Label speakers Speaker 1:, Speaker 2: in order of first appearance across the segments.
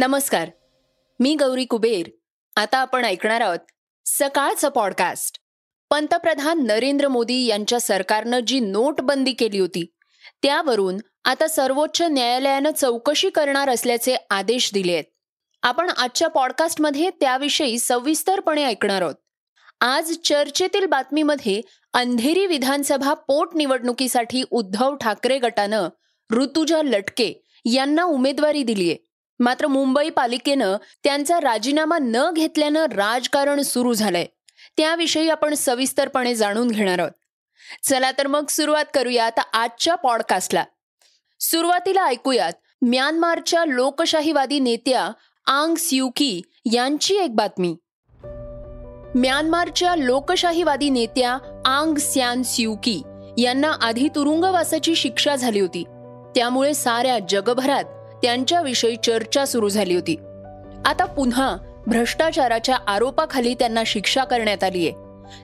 Speaker 1: नमस्कार. मी गौरी कुबेर. आता आपण ऐकणार आहोत सकाळचं पॉडकास्ट पंतप्रधान नरेंद्र मोदी यांच्या सरकारनं जी नोटबंदी केली होती त्यावरून आता सर्वोच्च न्यायालयानं चौकशी करणार असल्याचे आदेश दिले आहेत. आपण आजच्या पॉडकास्टमध्ये त्याविषयी सविस्तरपणे ऐकणार आहोत. आज चर्चेतील बातमीमध्ये अंधेरी विधानसभा पोटनिवडणुकीसाठी उद्धव ठाकरे गटानं ऋतुजा लटके यांना उमेदवारी दिलीये. मात्र मुंबई पालिकेनं त्यांचा राजीनामा न घेतल्यानं राजकारण सुरू झालंय. त्याविषयी आपण सविस्तरपणे जाणून घेणार आहोत. चला तर मग सुरुवात करूया आता आजच्या पॉडकास्टला. सुरुवातीला ऐकूयात म्यानमारच्या लोकशाहीवादी नेत्या आंग स्युकी यांची एक बातमी. म्यानमारच्या लोकशाहीवादी नेत्या आंग स्यान स्युकी यांना आधी तुरुंगवासाची शिक्षा झाली होती. त्यामुळे साऱ्या जगभरात त्यांच्याविषयी चर्चा सुरू झाली होती. आता पुन्हा भ्रष्टाचाराच्या आरोपाखाली त्यांना शिक्षा करण्यात आली आहे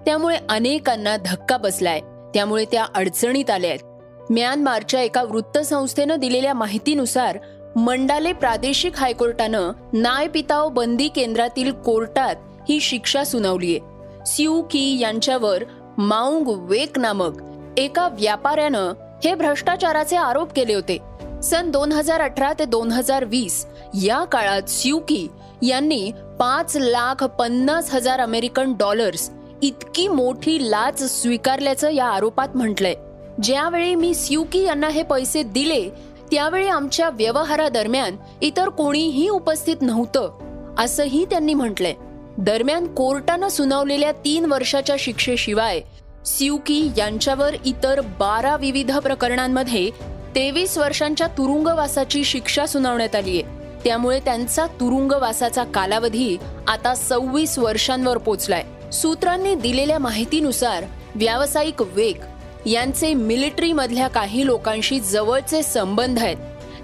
Speaker 1: त्यामुळे अनेकांना धक्का बसलाय. त्यामुळे त्या अडचणीत आल्या आहेत म्यानमारच्या एका वृत्तसंस्थेनं दिलेल्या माहितीनुसार मंडाले प्रादेशिक हायकोर्टानं नाय पिताव बंदी केंद्रातील कोर्टात ही शिक्षा सुनावलीय. सिऊ की यांच्यावर माउंग वेक नामक एका व्यापाऱ्यानं हे भ्रष्टाचाराचे आरोप केले होते. सन दोन हजार अठरा ते दोन हजार वीस या काळात स्युकी यांनी पाच लाख पन्नास हजार अमेरिकन डॉलर्स इतकी मोठी लाच स्वीकारल्याचं या आरोपात म्हटलंय. ज्यावेळी मी स्युकी यांना हे पैसे दिले त्यावेळी आमच्या व्यवहारादरम्यान इतर कोणीही उपस्थित नव्हतं असंही त्यांनी म्हटलंय. दरम्यान कोर्टानं सुनावलेल्या तीन वर्षाच्या शिक्षेशिवाय स्युकी यांच्यावर इतर बारा विविध प्रकरणांमध्ये तेवीस वर्षांच्या तुरुंगवासाची शिक्षा सुनावण्यात आली आहे. त्यामुळे त्यांचा तुरुंगवासाचा कालावधी आता सव्वीस वर्षांवर पोचलाय. सूत्रांनी दिलेल्या माहितीनुसार व्यावसायिक वेग यांचे मिलिटरी मधल्या काही लोकांशी जवळचे संबंध आहेत.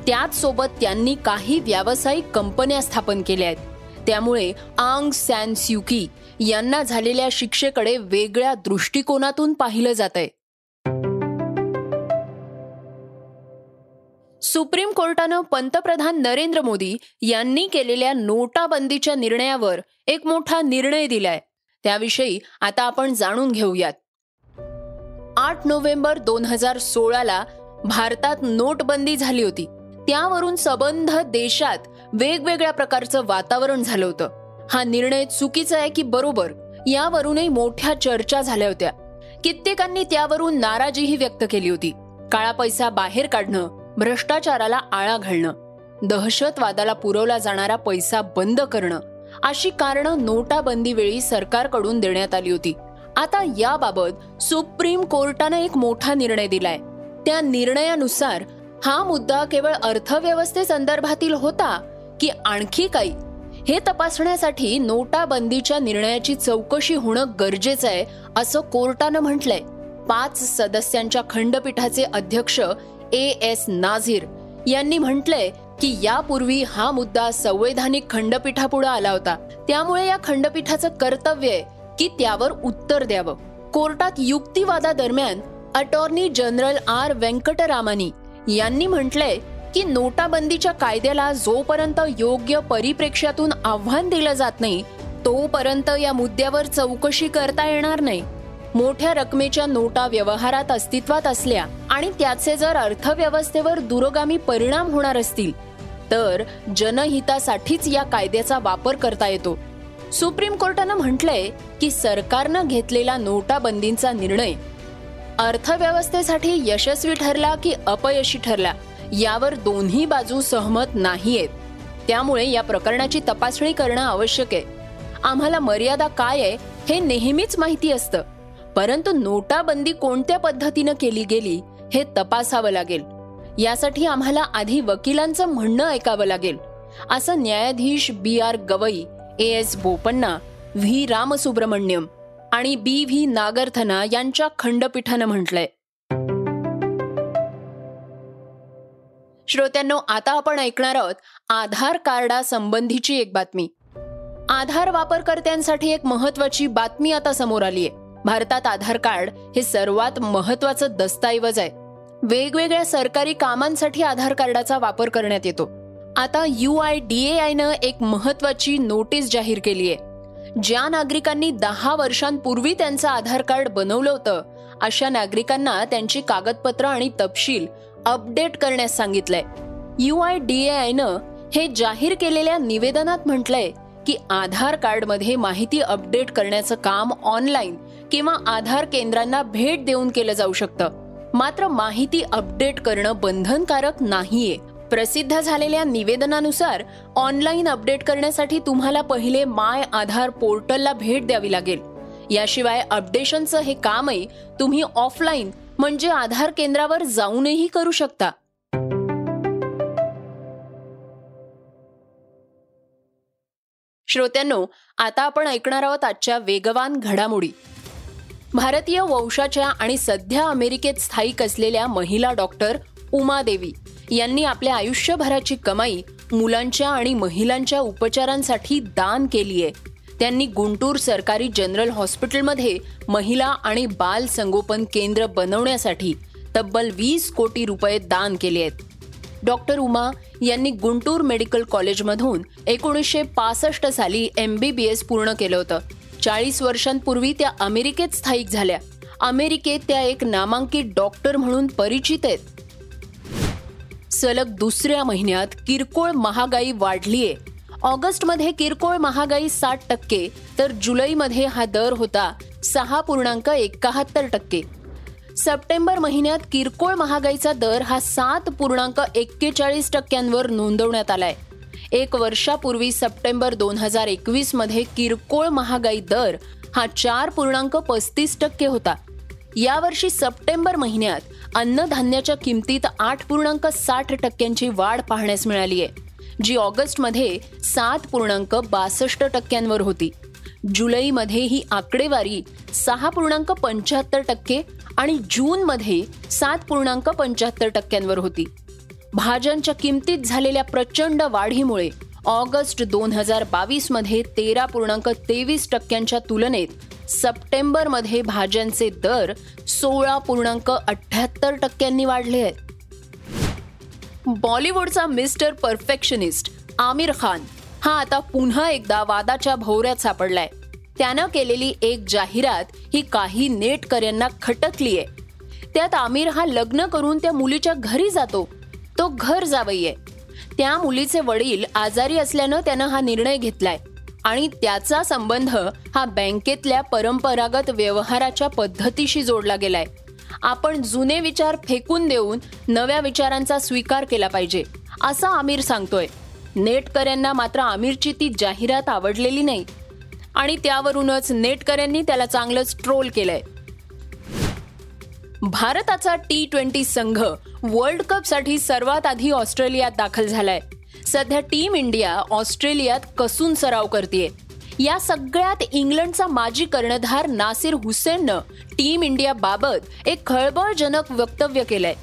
Speaker 1: त्याच सोबत त्यांनी काही व्यावसायिक कंपन्या स्थापन केल्या आहेत. त्यामुळे आंग सॅन स्युकी यांना झालेल्या शिक्षेकडे वेगळ्या दृष्टिकोनातून पाहिलं जात आहे सुप्रीम कोर्टानं पंतप्रधान नरेंद्र मोदी यांनी केलेल्या नोटाबंदीच्या निर्णयावर एक मोठा निर्णय दिलाय. त्याविषयी आता आपण जाणून घेऊयात. आठ नोव्हेंबर दोन हजार सोळाला भारतात नोटबंदी झाली होती. त्यावरून सबंध देशात वेगवेगळ्या प्रकारचं वातावरण झालं होतं. हा निर्णय चुकीचा आहे की बरोबर यावरूनही मोठ्या चर्चा झाल्या होत्या. कित्येकांनी त्यावरून नाराजीही व्यक्त केली होती. काळा पैसा बाहेर काढणं भ्रष्टाचाराला आळा घालणं दहशतवादाला पुरवला जाणारा पैसा बंद करणं अशी कारणं नोटाबंदीवेळी सरकारकडून देण्यात आली होती. आता याबाबत सुप्रीम कोर्टानं एक मोठा निर्णय दिलाय. त्या निर्णयानुसार हा मुद्दा केवळ अर्थव्यवस्थेसंदर्भातील होता की आणखी काही? हे तपासण्यासाठी नोटाबंदीच्या निर्णयाची चौकशी होणं गरजेचं आहे असं कोर्टानं म्हटलंय. पाच सदस्यांच्या खंडपीठाचे अध्यक्ष ए एस नाझीर यांनी म्हटलंय की यापूर्वी हा मुद्दा संवैधानिक खंडपीठापुढे आला होता. त्यामुळे या खंडपीठाचं कर्तव्य आहे की त्यावर उत्तर द्यावं. कोर्टात युक्तिवादादरम्यान अटॉर्नी जनरल आर व्यंकटरामानी यांनी म्हटलंय की नोटाबंदीच्या कायद्याला जोपर्यंत योग्य परिप्रेक्ष्यातून आव्हान दिलं जात नाही तोपर्यंत या मुद्द्यावर चौकशी करता येणार नाही. मोठ्या रकमेच्या नोटा व्यवहारात अस्तित्वात असल्या आणि त्याचे जर अर्थव्यवस्थेवर दूरगामी परिणाम होणार असतील तर जनहितासाठीच या कायद्याचा वापर करता येतो. सुप्रीम कोर्टानं म्हटलंय की सरकारनं घेतलेला नोटाबंदीचा निर्णय अर्थव्यवस्थेसाठी यशस्वी ठरला की अपयशी ठरला यावर दोन्ही बाजू सहमत नाहीयेत. त्यामुळे या प्रकरणाची तपासणी करणं आवश्यक आहे. आम्हाला मर्यादा काय आहे हे नेहमीच माहिती असतं. परंतु नोटाबंदी कोणत्या पद्धतीनं केली गेली हे तपासावं लागेल. यासाठी आम्हाला आधी वकिलांचं म्हणणं ऐकावं लागेल. असं न्यायाधीश B R Gavai A S Bopanna V Ramasubramanian आणि बी व्ही नागरथना यांच्या खंडपीठानं म्हटलंय. श्रोत्यांनो आता आपण ऐकणार आहोत आधार कार्डासंबंधीची एक बातमी. आधार वापरकर्त्यांसाठी एक महत्वाची बातमी आता समोर आली आहे भारतात आधार कार्ड हे सर्वात महत्वाचं दस्तऐवज आहे. वेगवेगळ्या सरकारी कामांसाठी आधार कार्डाचा वापर करण्यात येतो. आता यू आय डी ए आयनं एक महत्वाची नोटीस जाहीर केली आहे. ज्या नागरिकांनी दहा वर्षांपूर्वी त्यांचं आधार कार्ड बनवलं होतं अशा नागरिकांना त्यांची कागदपत्र आणि तपशील अपडेट करण्यास सांगितलंय. यू आय डी ए आयनं हे जाहीर केलेल्या निवेदनात म्हटलंय की आधार कार्डमध्ये माहिती अपडेट करण्याचं काम ऑनलाईन किंवा आधार केंद्रांना भेट देऊन केलं जाऊ शकतं. मात्र माहिती अपडेट करणं बंधनकारक नाहीये. प्रसिद्ध झालेल्या निवेदनानुसार ऑनलाईन अपडेट करण्यासाठी तुम्हाला पहिले माय आधार पोर्टलला भेट द्यावी लागेल. याशिवाय अपडेशनचं हे कामही तुम्ही ऑफलाईन म्हणजे आधार केंद्रावर जाऊनही करू शकता. श्रोत्यांनो आता आपण ऐकणार आहोत आजच्या वेगवान घडामोडी. भारतीय वंशाच्या आणि सध्या अमेरिकेत स्थायिक असलेल्या महिला डॉक्टर उमा देवी यांनी आपल्या आयुष्यभराची कमाई मुलांच्या आणि महिलांच्या उपचारांसाठी दान केली आहे. त्यांनी गुंटूर सरकारी जनरल हॉस्पिटलमध्ये महिला आणि बाल संगोपन केंद्र बनवण्यासाठी तब्बल वीस कोटी रुपये दान केले आहेत. डॉक्टर उमा यांनी गुंटूर मेडिकल कॉलेजमधून एकोणीसशे पासष्ट साली एम बी बी एस पूर्ण केलं होतं. चाळीस वर्षांपूर्वी त्या अमेरिकेत स्थायिक झाल्या. अमेरिकेत त्या एक नामांकित डॉक्टर म्हणून परिचित आहेत. सलग दुसऱ्या महिन्यात किरकोळ महागाई वाढलीये. ऑगस्टमध्ये किरकोळ महागाई साठ टक्के तर जुलैमध्ये हा दर होता सहा पूर्णांक एकाहत्तर टक्के. सप्टेंबर महिन्यात किरकोळ महागाईचा दर हा सात पूर्णांक एक्केचाळीस टक्क्यांवर नोंदवण्यात आलाय. एक वर्षापूर्वी सप्टेंबर दोन हजार एकवीसमध्ये किरकोळ महागाई दर हा चार पूर्णांक पस्तीस टक्के होता. यावर्षी सप्टेंबर महिन्यात अन्नधान्याच्या किमतीत आठ पूर्णांक साठ टक्क्यांची वाढ पाहण्यास मिळाली आहे जी ऑगस्टमध्ये सात पूर्णांक बासष्ट टक्क्यांवर होती. जुलैमध्ये ही आकडेवारी सहा पूर्णांक पंच्याहत्तर टक्के आणि जूनमध्ये सात पूर्णांक पंच्याहत्तर टक्क्यांवर होती. भाज्यांच्या किमतीत झालेल्या प्रचंड वाढीमुळे ऑगस्ट दोन हजार बावीसमध्ये तेरा पूर्णांक तेवीस टक्क्यांच्या तुलनेत सप्टेंबरमध्ये भाज्यांचे दर सोळा पूर्णांक अठ्याहत्तर टक्क्यांनी वाढले आहेत. बॉलिवूडचा मिस्टर परफेक्शनिस्ट आमिर खान हा आता पुन्हा एकदा वादाच्या भोवऱ्यात सापडलाय. त्यानं केलेली एक जाहिरात ही काही नेटकऱ्यांना खटकली आहे त्यात आमिर हा लग्न करून त्या मुलीच्या घरी जातो तो घर जावई आहे त्या मुलीचे वडील आजारी असल्यानं त्यानं हा निर्णय घेतलाय. आणि त्याचा संबंध हा बँकेतल्या परंपरागत व्यवहाराच्या पद्धतीशी जोडला गेलाय. आपण जुने विचार फेकून देऊन नव्या विचारांचा स्वीकार केला पाहिजे असं आमिर सांगतोय. नेटकऱ्यांना मात्र आमिरची ती जाहिरात आवडलेली नाही. आणि त्यावरूनच नेटकऱ्यांनी त्याला चांगलंच ट्रोल केलंय. भारताचा टी ट्वेंटी संघ वर्ल्ड कपसाठी सर्वात आधी ऑस्ट्रेलियात दाखल झालाय. सध्या टीम इंडिया ऑस्ट्रेलियात कसून सराव करते या सगळ्यात इंग्लंडचा माजी कर्णधार नासिर हुसेननं टीम इंडिया बाबत एक खळबळजनक वक्तव्य केलंय.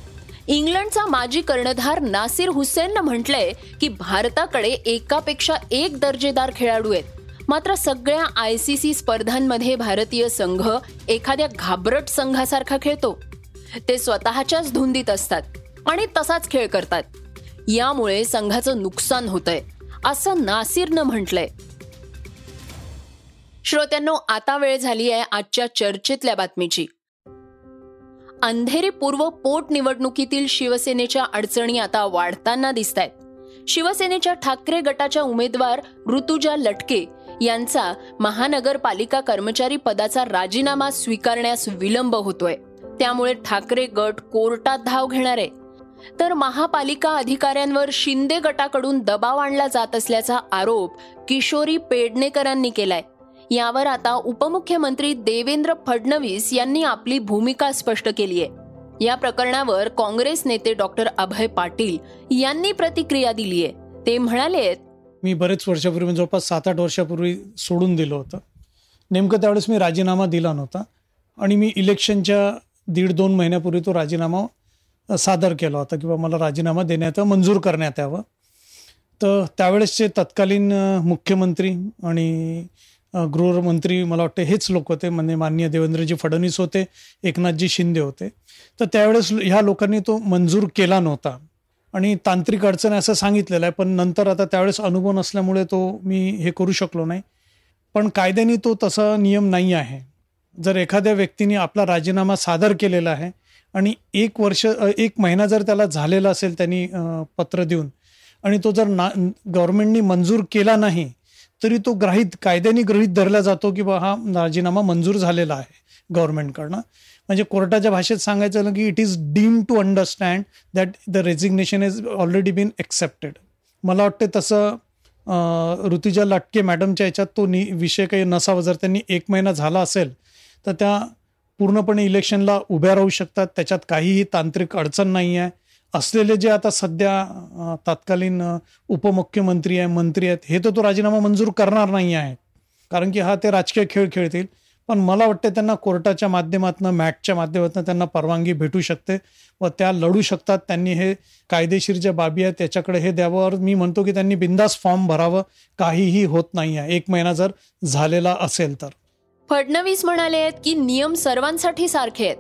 Speaker 1: इंग्लंडचा माजी कर्णधार नासिर हुसेननं म्हटलंय की भारताकडे एकापेक्षा एक दर्जेदार खेळाडू आहेत. मात्र सगळ्या आय सी सी स्पर्धांमध्ये भारतीय संघ एखाद्या घाबरट संघासारखा खेळतो. ते स्वतःच्याच धुंदीत असतात आणि तसाच खेळ करतात. यामुळे संघाचं नुकसान होतंय असं नासिरनं म्हटलंय. श्रोत्यांनो आता वेळ झाली आहे आजच्या चर्चेतल्या बातमीची. अंधेरी पूर्व पोटनिवडणुकीतील शिवसेनेच्या अडचणी आता वाढताना दिसत आहेत शिवसेनेच्या ठाकरे गटाच्या उमेदवार ऋतुजा लटके यांचा महानगरपालिका कर्मचारी पदाचा राजीनामा स्वीकारण्यास विलंब होतोय. त्यामुळे ठाकरे गट कोर्टात धाव घेणार. आहे तर महापालिका अधिकाऱ्यांवर शिंदे गटाकडून दबाव आणला जात असल्याचा आरोप किशोरी पेडणेकरांनी केलाय. यावर आता उपमुख्यमंत्री देवेंद्र फडणवीस यांनी आपली भूमिका स्पष्ट केली आहे या प्रकरणावर काँग्रेस नेते डॉक्टर अभय पाटील यांनी प्रतिक्रिया दिली आहे ते म्हणाले
Speaker 2: मी बरेच वर्षापूर्वी म्हणजे जवळपास सात आठ वर्षापूर्वी सोडून दिलं होतं. नेमकं त्यावेळेस मी राजीनामा दिला नव्हता. आणि मी इलेक्शनच्या दीड दोन महिन्यापूर्वी तो राजीनामा सादर केला होता किंवा मला राजीनामा देण्यात मंजूर करण्यात यावं. तर त्यावेळेसचे तत्कालीन मुख्यमंत्री आणि गृहमंत्री मला वाटतं हेच लोक होते. म्हणजे माननीय देवेंद्रजी फडणवीस होते एकनाथजी शिंदे होते. तर त्यावेळेस ह्या लोकांनी तो मंजूर केला नव्हता. आणि तांत्रिक अडचण असं सांगितलेलं आहे पण नंतर आता त्यावेळेस अनुभव नसल्यामुळे तो मी हे करू शकलो नाही. पण कायद्याने तो तसा नियम नाही आहे. जर एखाद्या व्यक्तीने आपला राजीनामा सादर केलेला आहे आणि एक वर्ष एक महिना जर त्याला झालेला असेल त्यांनी पत्र देऊन आणि तो जर ना गव्हर्नमेंटनी मंजूर केला नाही तरी तो ग्राहित कायद्याने गृहीत धरला जातो की बा हा राजीनामा मंजूर झालेला आहे गव्हर्नमेंटकडनं. म्हणजे कोर्टाच्या भाषेत सांगायचं झालं की it is deem to understand that the resignation is already been accepted मला वाटते तसं ऋतुजा लाटके मॅडमच्या याच्यात तो नि विषय काही नसावा. जर त्यांनी एक महिना झाला असेल तर त्या पूर्णपणे इलेक्शनला उभ्या राहू शकतात. त्याच्यात काहीही तांत्रिक अडचण नाही आहे असलेले जे आता सध्या तत्कालीन उपमुख्यमंत्री आहे मंत्री आहेत हे तर तो राजीनामा मंजूर करणार नाही आहे. कारण की हा ते राजकीय खेळ खेळतील. पण मला वाटते त्यांना कोर्टाच्या माध्यमातून मॅटच्या माध्यमातून त्यांना परवानगी भेटू शकते व त्या लढू शकतात. त्यांनी हे कायदेशीर ज्या बाबी आहेत त्याच्याकडे हे द्यावं. मी म्हणतो की त्यांनी बिंदास फॉर्म भरावं. काहीही होत नाही आहे एक महिना जर झालेला असेल तर.
Speaker 1: फडणवीस म्हणाले आहेत की नियम सर्वांसाठी सारखे आहेत.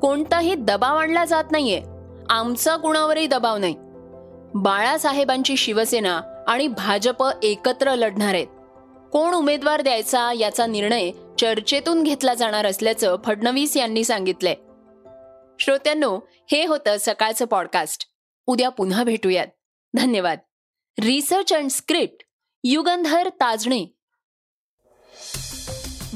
Speaker 1: कोणताही दबाव आणला जात नाहीये. आमचा कुणावरही दबाव नाही. बाळासाहेबांची शिवसेना आणि भाजप एकत्र लढणार आहेत. कोण उमेदवार द्यायचा याचा निर्णय चर्चेतून घेतला जाणार असल्याचं फडणवीस यांनी सांगितलंय. श्रोत्यांनो हे होतं सकाळचं पॉडकास्ट उद्या पुन्हा भेटूयात. धन्यवाद. Research and script Yugandhar Tajane